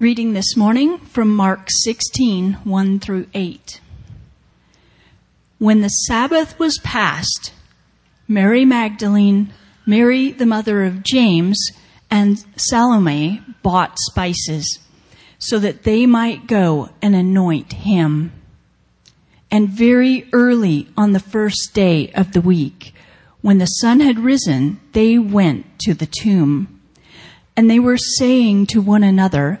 Reading this morning from Mark 16, 1 through 8. When the Sabbath was past, Mary Magdalene, Mary the mother of James, and Salome bought spices so that they might go and anoint him. And very early on the first day of the week, when the sun had risen, they went to the tomb. And they were saying to one another,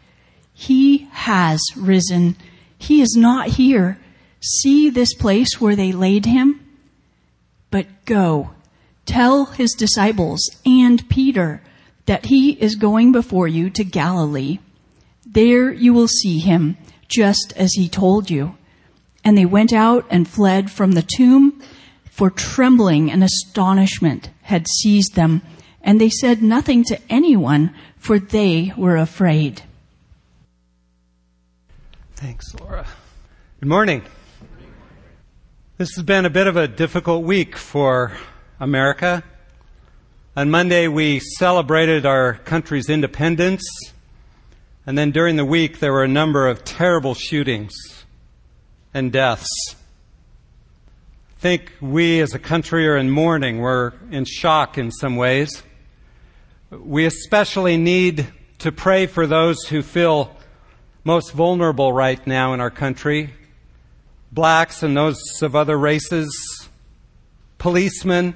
He has risen. He is not here. See this place where they laid him? But go, tell his disciples and Peter that he is going before you to Galilee. There you will see him, just as he told you. And they went out and fled from the tomb, for trembling and astonishment had seized them, and they said nothing to anyone, for they were afraid. Thanks, Laura. Good morning. This has been a bit of a difficult week for America. On Monday, we celebrated our country's independence. And then during the week, there were a number of terrible shootings and deaths. I think we as a country are in mourning. We're in shock in some ways. We especially need to pray for those who feel most vulnerable right now in our country blacks and those of other races, policemen,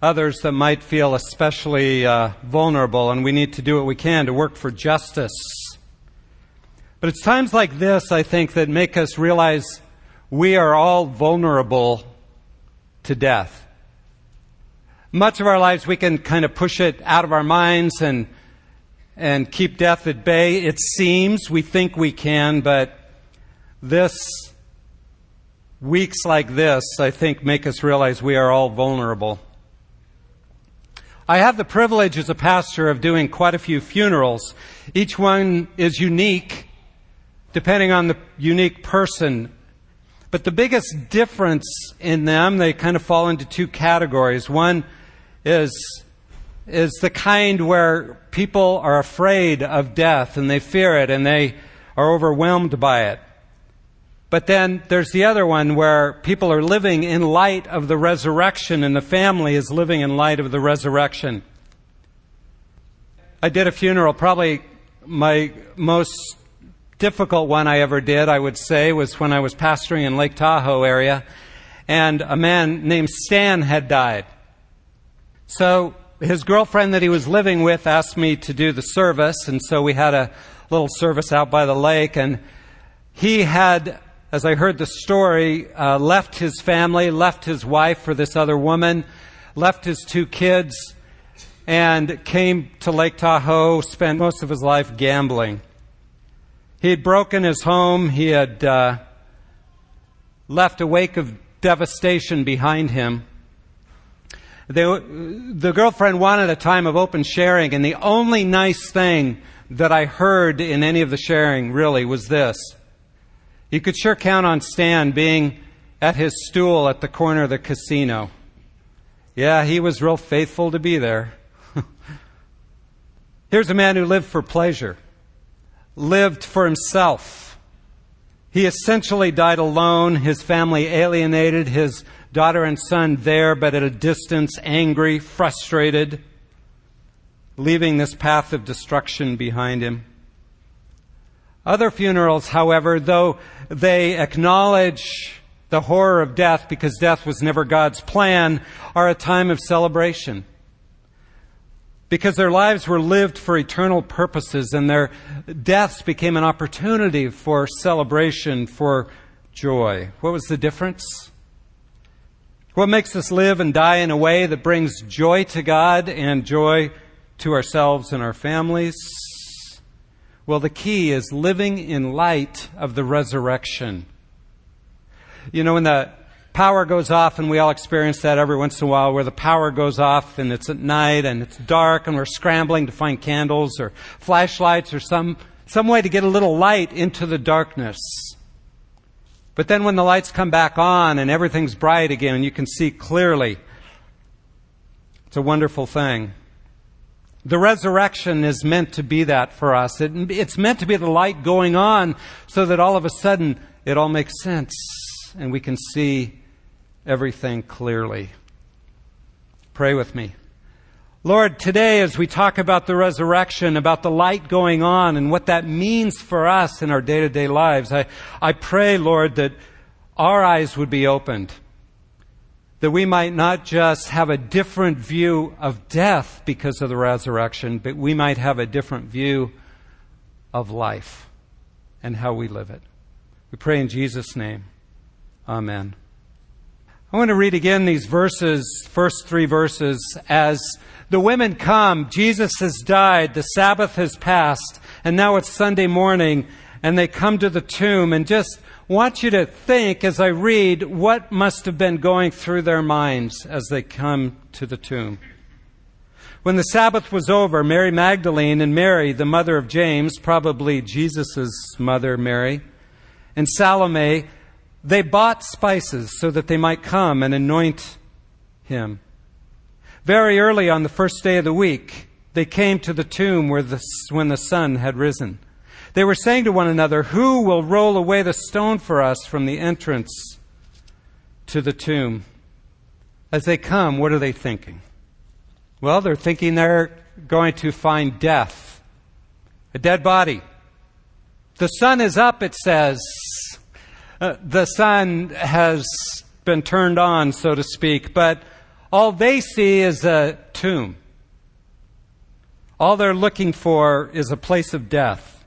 others that might feel especially uh, vulnerable, and we need to do what we can to work for justice. But it's times like this, I think, that make us realize we are all vulnerable to death. Much of our lives, we can kind of push it out of our minds and and keep death at bay. It seems we think we can, but this, weeks like this, I think make us realize we are all vulnerable. I have the privilege as a pastor of doing quite a few funerals. Each one is unique, depending on the unique person. But the biggest difference in them, they kind of fall into two categories. One is is the kind where people are afraid of death and they fear it and they are overwhelmed by it. But then there's the other one where people are living in light of the resurrection and the family is living in light of the resurrection. I did a funeral, probably my most difficult one I ever did, I would say, was when I was pastoring in Lake Tahoe area and a man named Stan had died. So his girlfriend that he was living with asked me to do the service, and so we had a little service out by the lake. And he had, as I heard the story, uh, left his family, left his wife for this other woman, left his two kids, and came to Lake Tahoe, spent most of his life gambling. He had broken his home, he had uh, left a wake of devastation behind him. They, the girlfriend wanted a time of open sharing, and the only nice thing that I heard in any of the sharing really was this. You could sure count on Stan being at his stool at the corner of the casino. Yeah, he was real faithful to be there. Here's a man who lived for pleasure, lived for himself. He essentially died alone, his family alienated, his daughter and son there, but at a distance, angry, frustrated, leaving this path of destruction behind him. Other funerals, however, though they acknowledge the horror of death because death was never God's plan, are a time of celebration. Because their lives were lived for eternal purposes and their deaths became an opportunity for celebration, for joy. What was the difference? What makes us live and die in a way that brings joy to God and joy to ourselves and our families? Well, the key is living in light of the resurrection. You know, when the power goes off, and we all experience that every once in a while, where the power goes off and it's at night and it's dark and we're scrambling to find candles or flashlights or some, some way to get a little light into the darkness. But then when the lights come back on and everything's bright again and you can see clearly, it's a wonderful thing. The resurrection is meant to be that for us. It, it's meant to be the light going on so that all of a sudden it all makes sense and we can see everything clearly. Pray with me. Lord, today as we talk about the resurrection, about the light going on and what that means for us in our day to day lives, I, I pray, Lord, that our eyes would be opened that we might not just have a different view of death because of the resurrection, but we might have a different view of life and how we live it. We pray in Jesus' name. Amen. I want to read again these verses, first three verses. As the women come, Jesus has died, the Sabbath has passed, and now it's Sunday morning, and they come to the tomb and just want you to think as I read what must have been going through their minds as they come to the tomb. When the Sabbath was over, Mary Magdalene and Mary, the mother of James, probably Jesus' mother, Mary, and Salome, they bought spices so that they might come and anoint him. Very early on the first day of the week, they came to the tomb where the, when the sun had risen. They were saying to one another, Who will roll away the stone for us from the entrance to the tomb? As they come, what are they thinking? Well, they're thinking they're going to find death, a dead body. The sun is up, it says. Uh, the sun has been turned on, so to speak, but all they see is a tomb. All they're looking for is a place of death.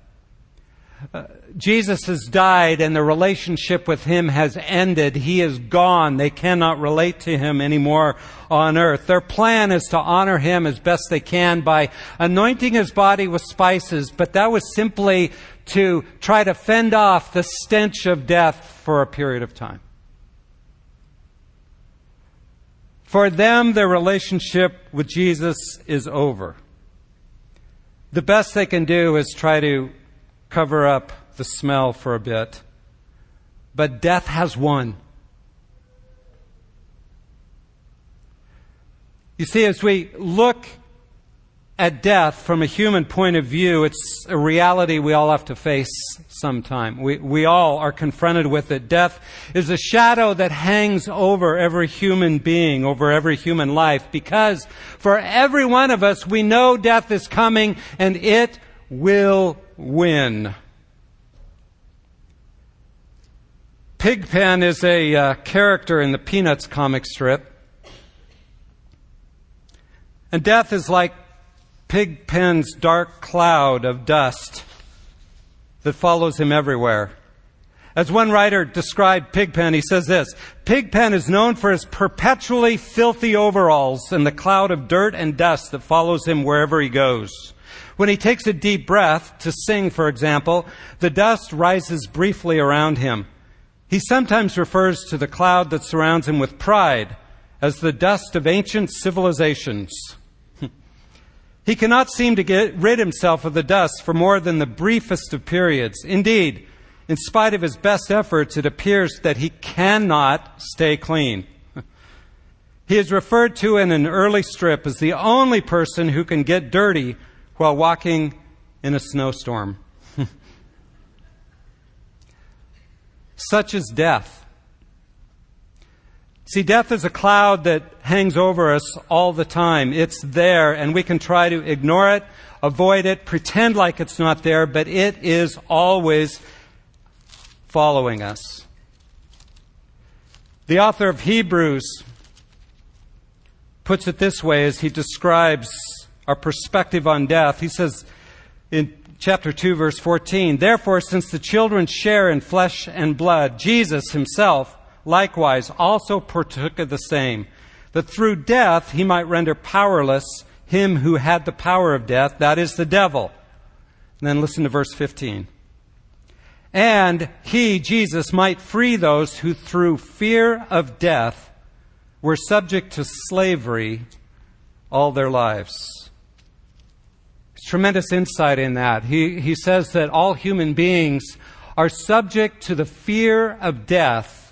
Jesus has died and the relationship with him has ended. He is gone. They cannot relate to him anymore on earth. Their plan is to honor him as best they can by anointing his body with spices, but that was simply to try to fend off the stench of death for a period of time. For them, their relationship with Jesus is over. The best they can do is try to cover up the smell for a bit. But death has won. You see, as we look at death from a human point of view, it's a reality we all have to face sometime. We, we all are confronted with it. Death is a shadow that hangs over every human being, over every human life, because for every one of us, we know death is coming and it will win. Pigpen is a uh, character in the Peanuts comic strip. And death is like Pigpen's dark cloud of dust that follows him everywhere. As one writer described Pigpen, he says this Pigpen is known for his perpetually filthy overalls and the cloud of dirt and dust that follows him wherever he goes. When he takes a deep breath to sing, for example, the dust rises briefly around him. He sometimes refers to the cloud that surrounds him with pride as the dust of ancient civilizations. He cannot seem to get rid himself of the dust for more than the briefest of periods. Indeed, in spite of his best efforts, it appears that he cannot stay clean. he is referred to in an early strip as the only person who can get dirty while walking in a snowstorm. Such is death. See, death is a cloud that hangs over us all the time. It's there, and we can try to ignore it, avoid it, pretend like it's not there, but it is always following us. The author of Hebrews puts it this way as he describes our perspective on death. He says in chapter 2, verse 14, Therefore, since the children share in flesh and blood, Jesus himself likewise also partook of the same, that through death he might render powerless him who had the power of death, that is the devil, And then listen to verse 15. And he, Jesus, might free those who through fear of death were subject to slavery all their lives. There's tremendous insight in that. He, he says that all human beings are subject to the fear of death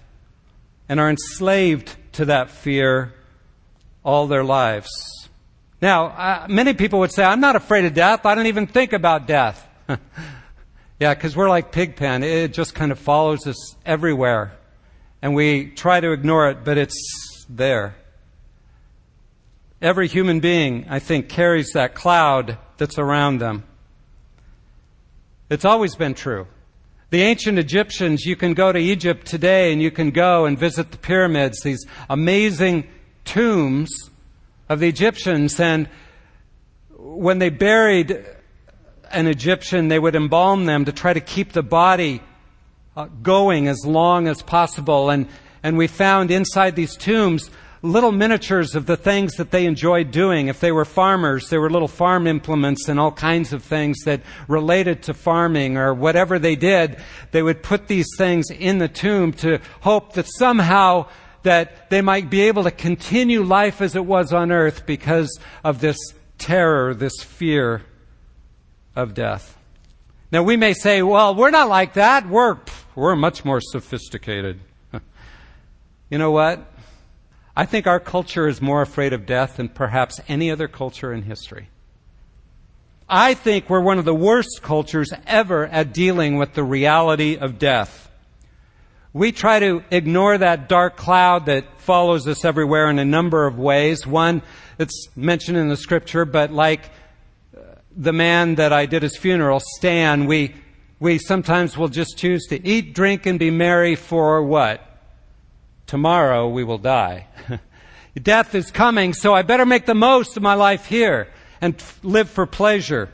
and are enslaved to that fear all their lives. Now, uh, many people would say, I'm not afraid of death. I don't even think about death. yeah, because we're like Pigpen. It just kind of follows us everywhere. And we try to ignore it, but it's there. Every human being, I think, carries that cloud that's around them. It's always been true. The ancient Egyptians, you can go to Egypt today and you can go and visit the pyramids, these amazing tombs of the Egyptians. And when they buried an Egyptian, they would embalm them to try to keep the body uh, going as long as possible. And, and we found inside these tombs little miniatures of the things that they enjoyed doing. If they were farmers, there were little farm implements and all kinds of things that related to farming or whatever they did. They would put these things in the tomb to hope that somehow that they might be able to continue life as it was on earth because of this terror, this fear of death. Now we may say, well, we're not like that. We're, we're much more sophisticated. you know what? I think our culture is more afraid of death than perhaps any other culture in history. I think we're one of the worst cultures ever at dealing with the reality of death. We try to ignore that dark cloud that follows us everywhere in a number of ways. One, it's mentioned in the scripture, but like uh, the man that I did his funeral, Stan, we, we sometimes will just choose to eat, drink, and be merry for what? Tomorrow we will die. Death is coming, so I better make the most of my life here and live for pleasure.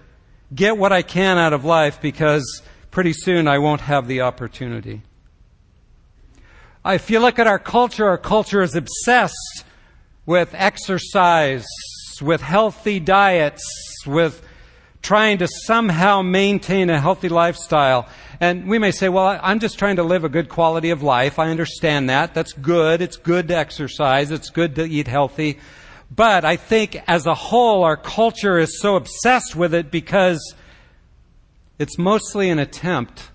Get what I can out of life because pretty soon I won't have the opportunity. If you look at our culture, our culture is obsessed with exercise, with healthy diets, with trying to somehow maintain a healthy lifestyle. And we may say, well, I'm just trying to live a good quality of life. I understand that. That's good. It's good to exercise. It's good to eat healthy. But I think as a whole, our culture is so obsessed with it because it's mostly an attempt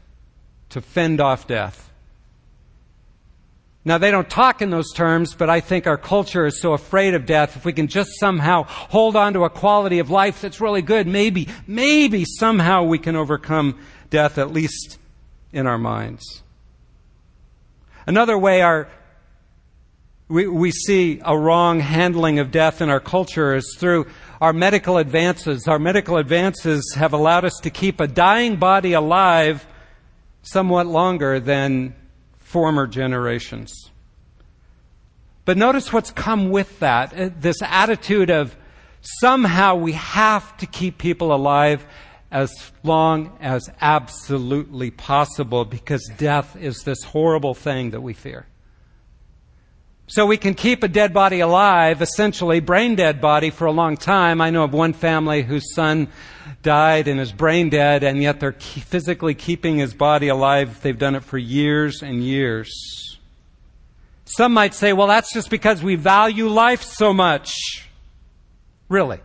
to fend off death. Now, they don't talk in those terms, but I think our culture is so afraid of death. If we can just somehow hold on to a quality of life that's really good, maybe, maybe somehow we can overcome death, at least in our minds. Another way our, we, we see a wrong handling of death in our culture is through our medical advances. Our medical advances have allowed us to keep a dying body alive somewhat longer than former generations. But notice what's come with that uh, this attitude of somehow we have to keep people alive as long as absolutely possible because death is this horrible thing that we fear. So we can keep a dead body alive, essentially brain dead body for a long time. I know of one family whose son died and is brain dead, and yet they're physically keeping his body alive. They've done it for years and years. Some might say, well, that's just because we value life so much. Really?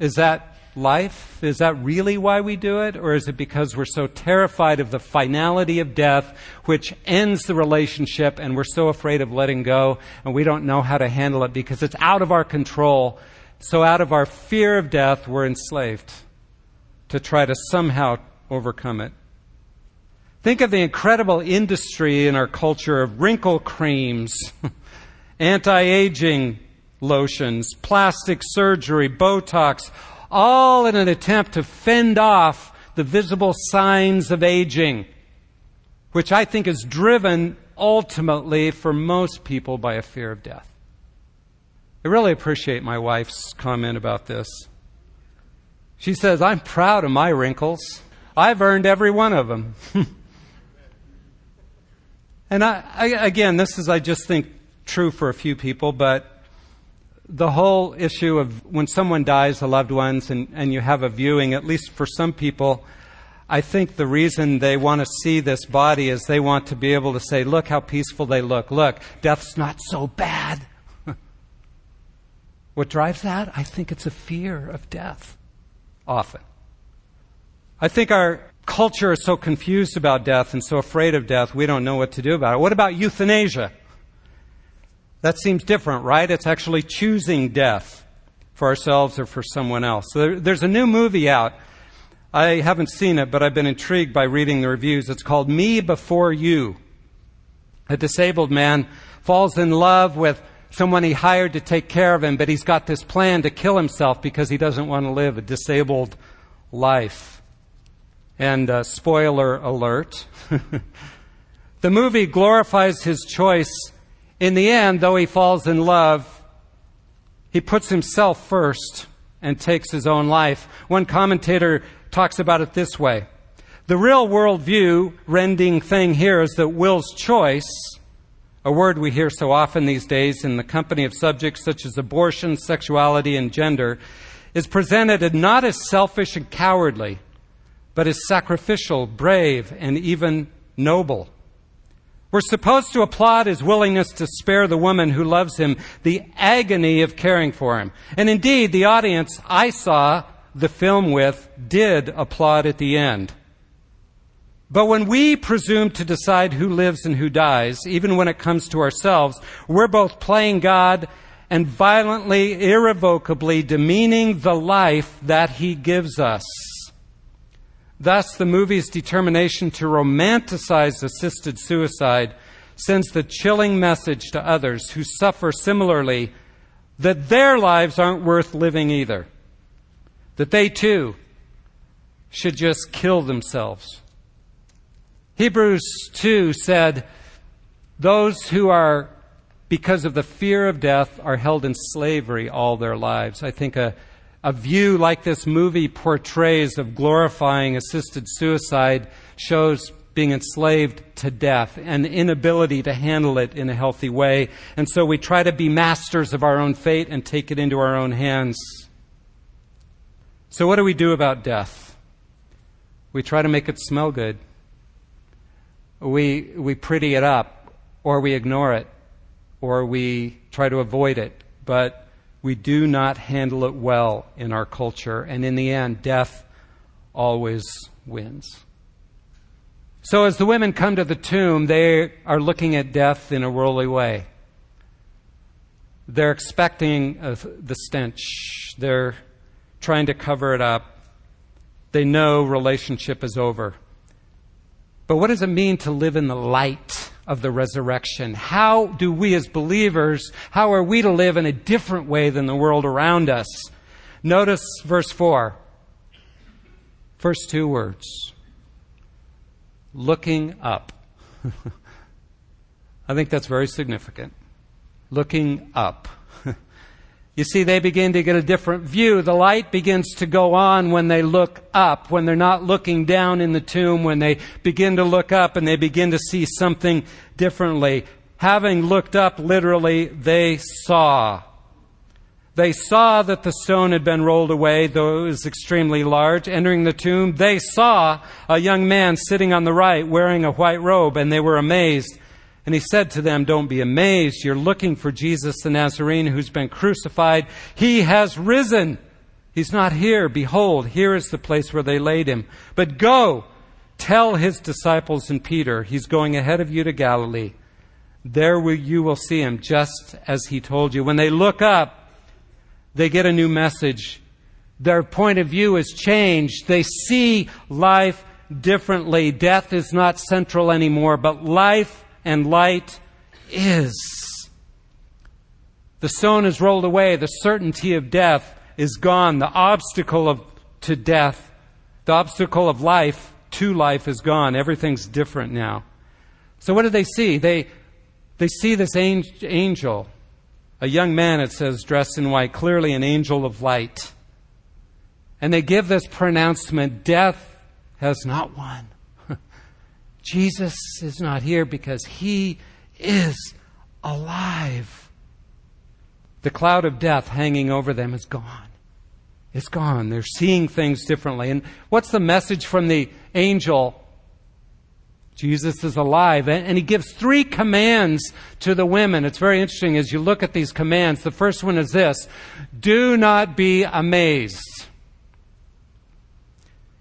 Is that life? Is that really why we do it? Or is it because we're so terrified of the finality of death, which ends the relationship, and we're so afraid of letting go, and we don't know how to handle it because it's out of our control? So, out of our fear of death, we're enslaved to try to somehow overcome it. Think of the incredible industry in our culture of wrinkle creams, anti aging lotions, plastic surgery, Botox, all in an attempt to fend off the visible signs of aging, which I think is driven ultimately for most people by a fear of death. I really appreciate my wife's comment about this. She says, I'm proud of my wrinkles. I've earned every one of them. and I, I, again, this is, I just think, true for a few people, but the whole issue of when someone dies, a loved ones, and, and you have a viewing, at least for some people, I think the reason they want to see this body is they want to be able to say, look how peaceful they look. Look, death's not so bad. what drives that? I think it's a fear of death, often. I think our culture is so confused about death and so afraid of death, we don't know what to do about it. What about euthanasia? That seems different, right? It's actually choosing death for ourselves or for someone else. So there, there's a new movie out. I haven't seen it, but I've been intrigued by reading the reviews. It's called Me Before You. A disabled man falls in love with someone he hired to take care of him, but he's got this plan to kill himself because he doesn't want to live a disabled life. And uh, spoiler alert. the movie glorifies his choice. In the end, though he falls in love, he puts himself first and takes his own life. One commentator talks about it this way. The real worldview rending thing here is that will's choice, a word we hear so often these days in the company of subjects such as abortion, sexuality, and gender, is presented not as selfish and cowardly, but as sacrificial, brave, and even noble. We're supposed to applaud his willingness to spare the woman who loves him the agony of caring for him. And indeed, the audience I saw the film with did applaud at the end. But when we presume to decide who lives and who dies, even when it comes to ourselves, we're both playing God and violently, irrevocably demeaning the life that He gives us. Thus, the movie's determination to romanticize assisted suicide sends the chilling message to others who suffer similarly that their lives aren't worth living either. That they too should just kill themselves. Hebrews 2 said, Those who are because of the fear of death, are held in slavery all their lives. I think a, a view like this movie portrays of glorifying assisted suicide shows being enslaved to death and inability to handle it in a healthy way. And so we try to be masters of our own fate and take it into our own hands. So, what do we do about death? We try to make it smell good. We, we pretty it up, or we ignore it or we try to avoid it, but we do not handle it well in our culture. And in the end, death always wins. So as the women come to the tomb, they are looking at death in a worldly way. They're expecting uh, the stench. They're trying to cover it up. They know relationship is over. But what does it mean to live in the light of the resurrection? How do we as believers, how are we to live in a different way than the world around us? Notice verse 4. First two words. Looking up. I think that's very significant. Looking up. You see, they begin to get a different view. The light begins to go on when they look up, when they're not looking down in the tomb, when they begin to look up and they begin to see something differently. Having looked up, literally, they saw. They saw that the stone had been rolled away, though it was extremely large. Entering the tomb, they saw a young man sitting on the right wearing a white robe, and they were amazed. And he said to them, Don't be amazed. You're looking for Jesus the Nazarene who's been crucified. He has risen. He's not here. Behold, here is the place where they laid him. But go, tell his disciples and Peter, he's going ahead of you to Galilee. There you will see him just as he told you. When they look up, they get a new message. Their point of view is changed. They see life differently. Death is not central anymore, but life and light is. The stone is rolled away. The certainty of death is gone. The obstacle of, to death, the obstacle of life to life is gone. Everything's different now. So what do they see? They, they see this angel, a young man, it says, dressed in white, clearly an angel of light. And they give this pronouncement death has not won. Jesus is not here because he is alive. The cloud of death hanging over them is gone. It's gone. They're seeing things differently. And what's the message from the angel? Jesus is alive. And he gives three commands to the women. It's very interesting as you look at these commands. The first one is this Do not be amazed.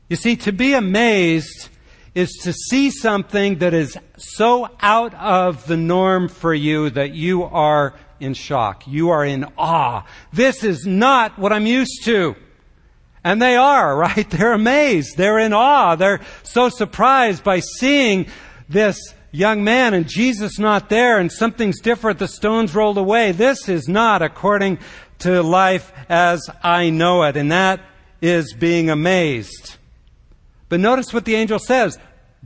You see, to be amazed is to see something that is so out of the norm for you that you are in shock. You are in awe. This is not what I'm used to. And they are, right? They're amazed. They're in awe. They're so surprised by seeing this young man and Jesus not there and something's different. The stones rolled away. This is not according to life as I know it. And that is being amazed. But notice what the angel says.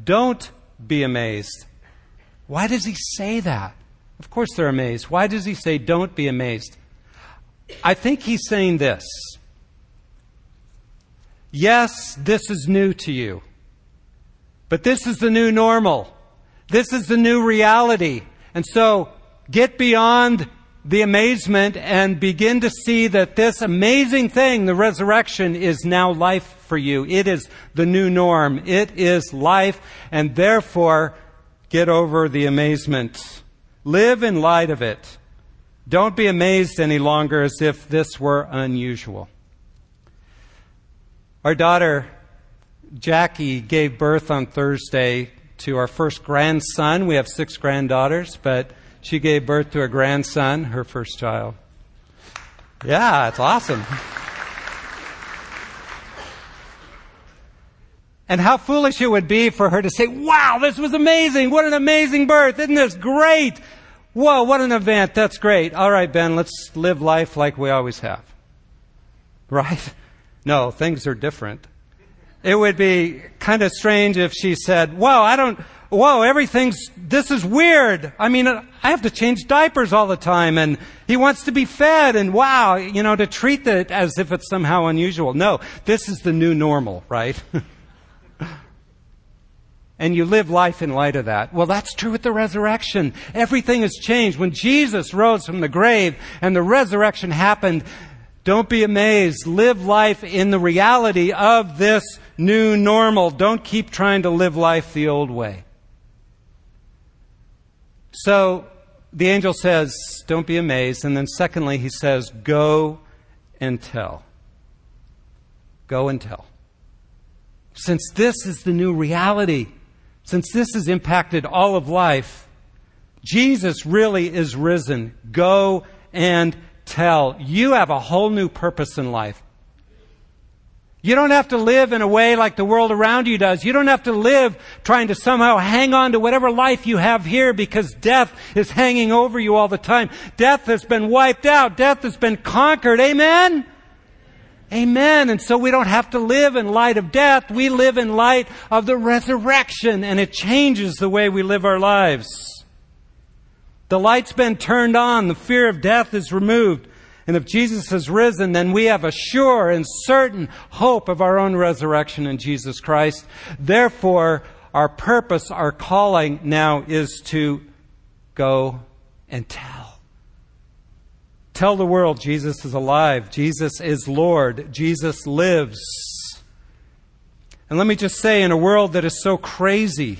Don't be amazed. Why does he say that? Of course they're amazed. Why does he say, don't be amazed? I think he's saying this. Yes, this is new to you. But this is the new normal. This is the new reality. And so get beyond the amazement and begin to see that this amazing thing, the resurrection, is now life for you. It is the new norm. It is life, and therefore get over the amazement. Live in light of it. Don't be amazed any longer as if this were unusual. Our daughter, Jackie, gave birth on Thursday to our first grandson. We have six granddaughters, but she gave birth to a grandson, her first child. Yeah, it's awesome. And how foolish it would be for her to say, wow, this was amazing. What an amazing birth. Isn't this great? Whoa, what an event. That's great. All right, Ben, let's live life like we always have. Right? No, things are different. It would be kind of strange if she said, whoa, I don't, whoa, everything's, this is weird. I mean, I have to change diapers all the time and he wants to be fed and wow, you know, to treat it as if it's somehow unusual. No, this is the new normal, right? and you live life in light of that. Well, that's true with the resurrection. Everything has changed. When Jesus rose from the grave and the resurrection happened, don't be amazed. Live life in the reality of this new normal. Don't keep trying to live life the old way. So the angel says, Don't be amazed. And then, secondly, he says, Go and tell. Go and tell. Since this is the new reality, since this has impacted all of life, Jesus really is risen. Go and tell. You have a whole new purpose in life. You don't have to live in a way like the world around you does. You don't have to live trying to somehow hang on to whatever life you have here because death is hanging over you all the time. Death has been wiped out. Death has been conquered. Amen? Amen. And so we don't have to live in light of death. We live in light of the resurrection and it changes the way we live our lives. The light's been turned on. The fear of death is removed. And if Jesus has risen, then we have a sure and certain hope of our own resurrection in Jesus Christ. Therefore, our purpose, our calling now is to go and tell. Tell the world Jesus is alive. Jesus is Lord. Jesus lives. And let me just say, in a world that is so crazy,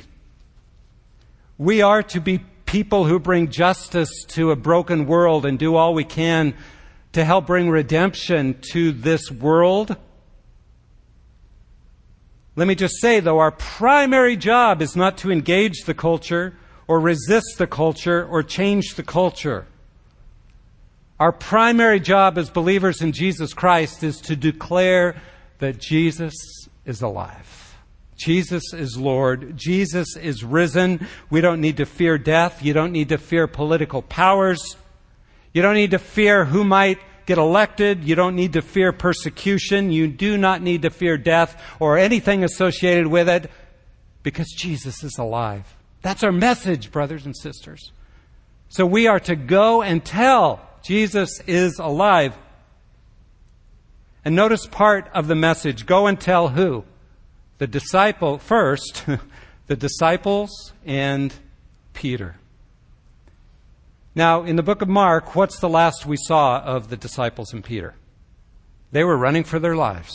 we are to be people who bring justice to a broken world and do all we can to help bring redemption to this world. Let me just say, though, our primary job is not to engage the culture or resist the culture or change the culture. Our primary job as believers in Jesus Christ is to declare that Jesus is alive. Jesus is Lord. Jesus is risen. We don't need to fear death. You don't need to fear political powers. You don't need to fear who might get elected. You don't need to fear persecution. You do not need to fear death or anything associated with it because Jesus is alive. That's our message, brothers and sisters. So we are to go and tell Jesus is alive. And notice part of the message go and tell who? The disciple first, the disciples and Peter. Now, in the book of Mark, what's the last we saw of the disciples and Peter? They were running for their lives.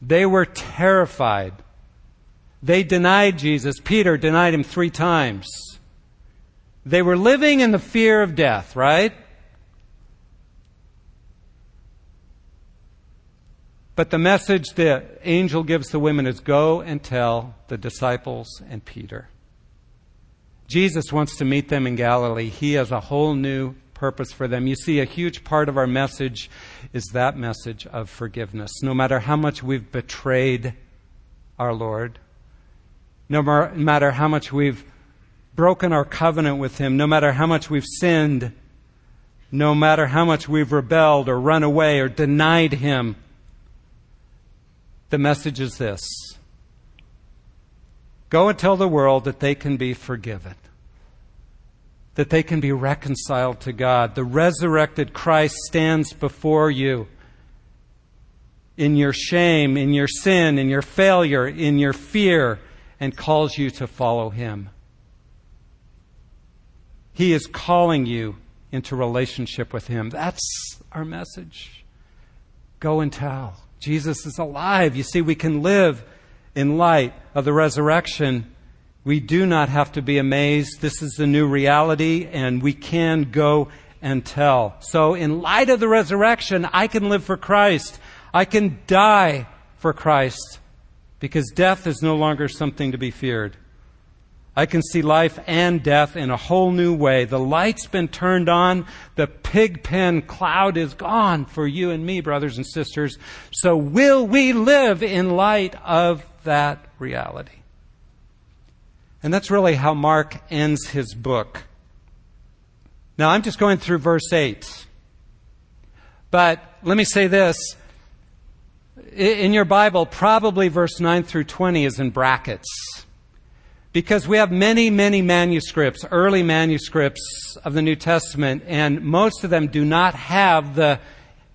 They were terrified. They denied Jesus. Peter denied him three times. They were living in the fear of death, right? But the message the angel gives the women is go and tell the disciples and Peter. Jesus wants to meet them in Galilee. He has a whole new purpose for them. You see, a huge part of our message is that message of forgiveness. No matter how much we've betrayed our Lord, no matter how much we've broken our covenant with Him, no matter how much we've sinned, no matter how much we've rebelled or run away or denied Him, the message is this Go and tell the world that they can be forgiven that they can be reconciled to God. The resurrected Christ stands before you in your shame, in your sin, in your failure, in your fear, and calls you to follow Him. He is calling you into relationship with Him. That's our message. Go and tell. Jesus is alive. You see, we can live in light of the resurrection we do not have to be amazed. This is the new reality, and we can go and tell. So, in light of the resurrection, I can live for Christ. I can die for Christ because death is no longer something to be feared. I can see life and death in a whole new way. The light's been turned on. The Pigpen cloud is gone for you and me, brothers and sisters. So will we live in light of that reality? And that's really how Mark ends his book. Now, I'm just going through verse 8. But let me say this. In your Bible, probably verse 9 through 20 is in brackets. Because we have many, many manuscripts, early manuscripts of the New Testament, and most of them do not have the,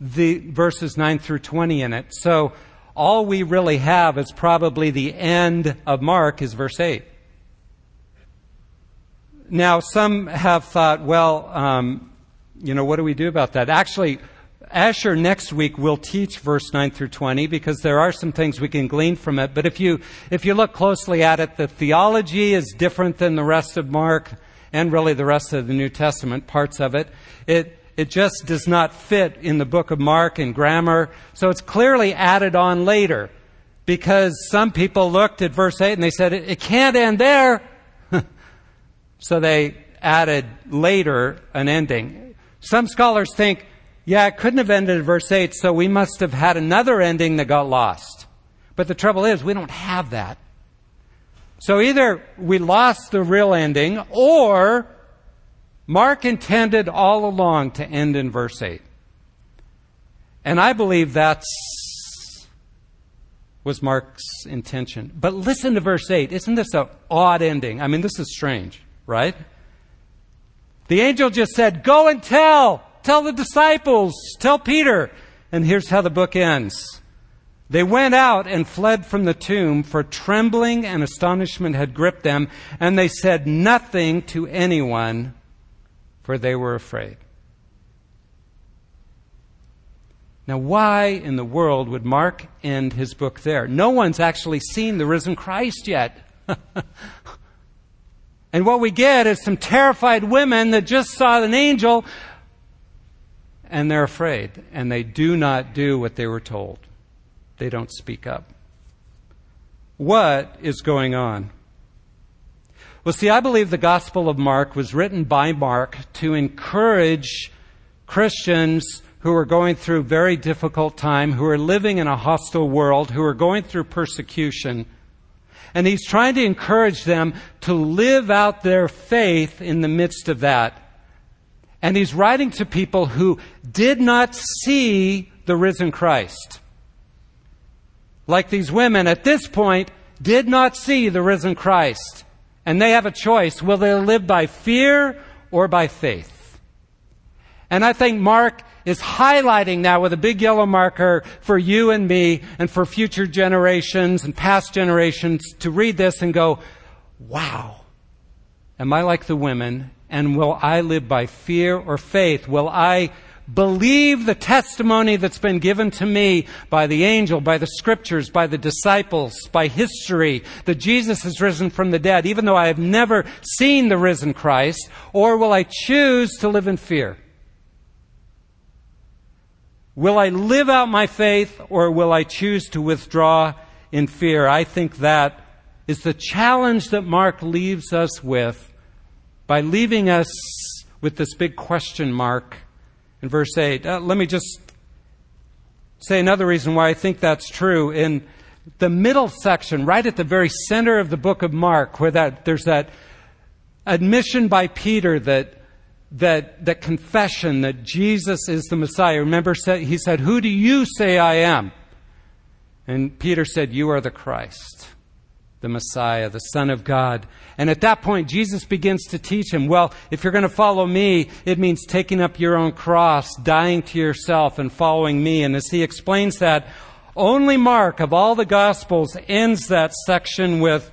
the verses 9 through 20 in it. So all we really have is probably the end of Mark is verse 8. Now, some have thought, well, um, you know, what do we do about that? Actually, Asher next week will teach verse 9 through 20 because there are some things we can glean from it. But if you, if you look closely at it, the theology is different than the rest of Mark and really the rest of the New Testament, parts of it. It, it just does not fit in the book of Mark in grammar. So it's clearly added on later because some people looked at verse 8 and they said, it, it can't end there. So they added later an ending. Some scholars think, yeah, it couldn't have ended at verse 8, so we must have had another ending that got lost. But the trouble is, we don't have that. So either we lost the real ending, or Mark intended all along to end in verse 8. And I believe that's was Mark's intention. But listen to verse 8. Isn't this an odd ending? I mean, this is strange right? The angel just said, Go and tell. Tell the disciples. Tell Peter. And here's how the book ends. They went out and fled from the tomb, for trembling and astonishment had gripped them, and they said nothing to anyone, for they were afraid. Now, why in the world would Mark end his book there? No one's actually seen the risen Christ yet. And what we get is some terrified women that just saw an angel and they're afraid and they do not do what they were told. They don't speak up. What is going on? Well, see, I believe the Gospel of Mark was written by Mark to encourage Christians who are going through very difficult time, who are living in a hostile world, who are going through persecution and he's trying to encourage them to live out their faith in the midst of that. And he's writing to people who did not see the risen Christ. Like these women at this point did not see the risen Christ. And they have a choice. Will they live by fear or by faith? And I think Mark is highlighting now with a big yellow marker for you and me and for future generations and past generations to read this and go, wow, am I like the women And will I live by fear or faith? Will I believe the testimony that's been given to me by the angel, by the scriptures, by the disciples, by history, that Jesus has risen from the dead, even though I have never seen the risen Christ? Or will I choose to live in fear? Will I live out my faith or will I choose to withdraw in fear? I think that is the challenge that Mark leaves us with by leaving us with this big question mark in verse 8. Uh, let me just say another reason why I think that's true. In the middle section, right at the very center of the book of Mark, where that, there's that admission by Peter that that, that confession that Jesus is the Messiah. Remember, he said, Who do you say I am? And Peter said, You are the Christ, the Messiah, the Son of God. And at that point, Jesus begins to teach him, Well, if you're going to follow me, it means taking up your own cross, dying to yourself, and following me. And as he explains that, only Mark of all the Gospels ends that section with,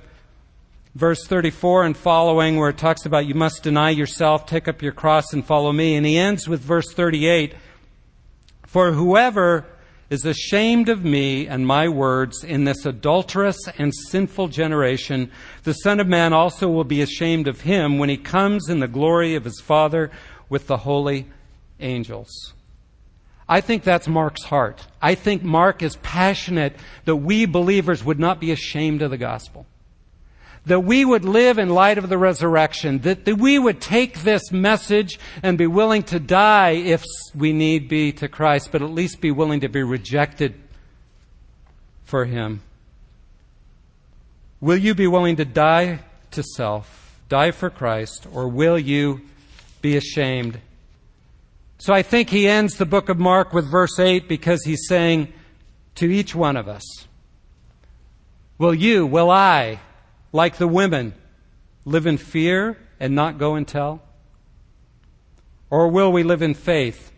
verse 34 and following, where it talks about you must deny yourself, take up your cross, and follow me. And he ends with verse 38 For whoever is ashamed of me and my words in this adulterous and sinful generation, the Son of Man also will be ashamed of him when he comes in the glory of his Father with the holy angels. I think that's Mark's heart. I think Mark is passionate that we believers would not be ashamed of the gospel that we would live in light of the resurrection, that, that we would take this message and be willing to die if we need be to Christ, but at least be willing to be rejected for Him. Will you be willing to die to self, die for Christ, or will you be ashamed? So I think he ends the book of Mark with verse 8 because he's saying to each one of us, Will you, will I, like the women, live in fear and not go and tell? Or will we live in faith,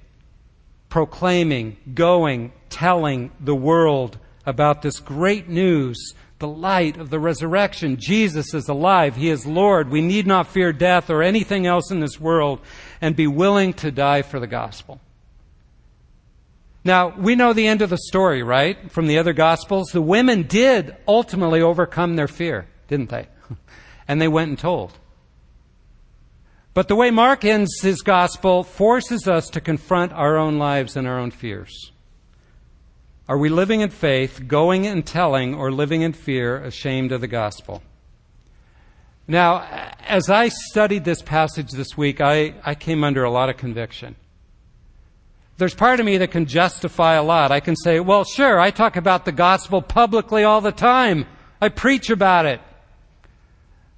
proclaiming, going, telling the world about this great news, the light of the resurrection? Jesus is alive. He is Lord. We need not fear death or anything else in this world and be willing to die for the gospel. Now, we know the end of the story, right? From the other Gospels. The women did ultimately overcome their fear didn't they? and they went and told. But the way Mark ends his gospel forces us to confront our own lives and our own fears. Are we living in faith, going and telling, or living in fear, ashamed of the gospel? Now, as I studied this passage this week, I, I came under a lot of conviction. There's part of me that can justify a lot. I can say, well, sure, I talk about the gospel publicly all the time. I preach about it.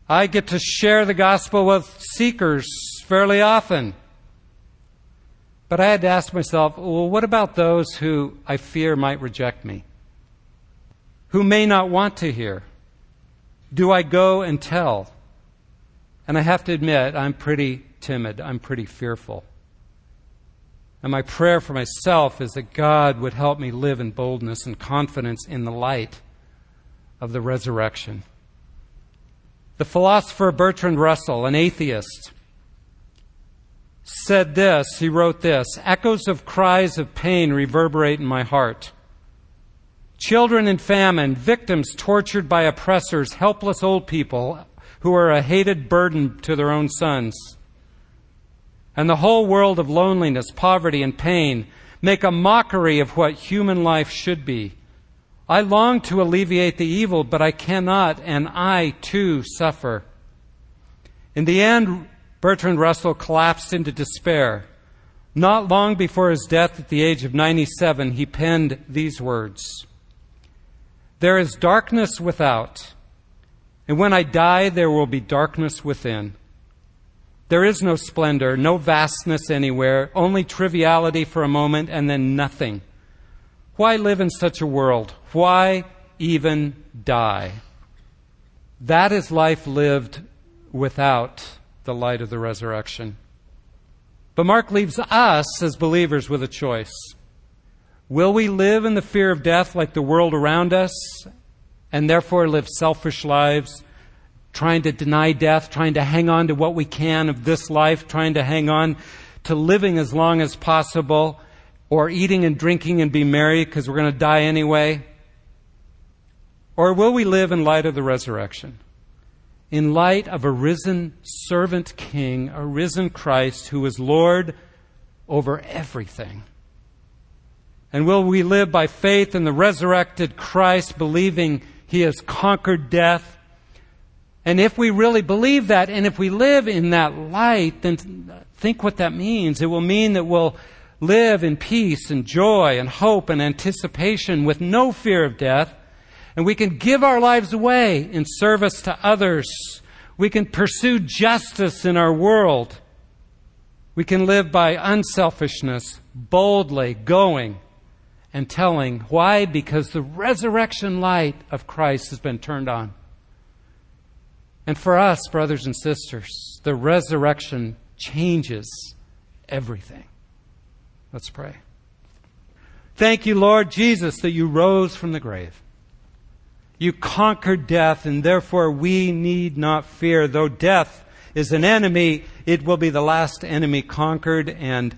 I get to share the gospel with seekers fairly often. But I had to ask myself, well, what about those who I fear might reject me? Who may not want to hear? Do I go and tell? And I have to admit, I'm pretty timid. I'm pretty fearful. And my prayer for myself is that God would help me live in boldness and confidence in the light of the resurrection. The philosopher Bertrand Russell, an atheist, said this. He wrote this Echoes of cries of pain reverberate in my heart. Children in famine, victims tortured by oppressors, helpless old people who are a hated burden to their own sons. And the whole world of loneliness, poverty, and pain make a mockery of what human life should be I long to alleviate the evil, but I cannot, and I too suffer. In the end, Bertrand Russell collapsed into despair. Not long before his death at the age of 97, he penned these words There is darkness without, and when I die, there will be darkness within. There is no splendor, no vastness anywhere, only triviality for a moment, and then nothing. Why live in such a world? Why even die? That is life lived without the light of the resurrection. But Mark leaves us as believers with a choice. Will we live in the fear of death like the world around us and therefore live selfish lives, trying to deny death, trying to hang on to what we can of this life, trying to hang on to living as long as possible, or eating and drinking and be merry because we're going to die anyway? Or will we live in light of the resurrection? In light of a risen servant king, a risen Christ who is Lord over everything? And will we live by faith in the resurrected Christ, believing he has conquered death? And if we really believe that, and if we live in that light, then think what that means. It will mean that we'll live in peace and joy and hope and anticipation with no fear of death. And we can give our lives away in service to others. We can pursue justice in our world. We can live by unselfishness, boldly going and telling. Why? Because the resurrection light of Christ has been turned on. And for us, brothers and sisters, the resurrection changes everything. Let's pray. Thank you, Lord Jesus, that you rose from the grave. You conquered death, and therefore we need not fear. Though death is an enemy, it will be the last enemy conquered, and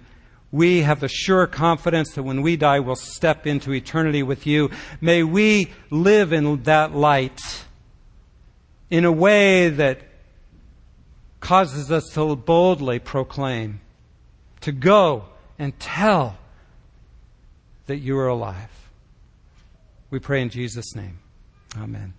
we have the sure confidence that when we die, we'll step into eternity with you. May we live in that light in a way that causes us to boldly proclaim, to go and tell that you are alive. We pray in Jesus' name. Amen.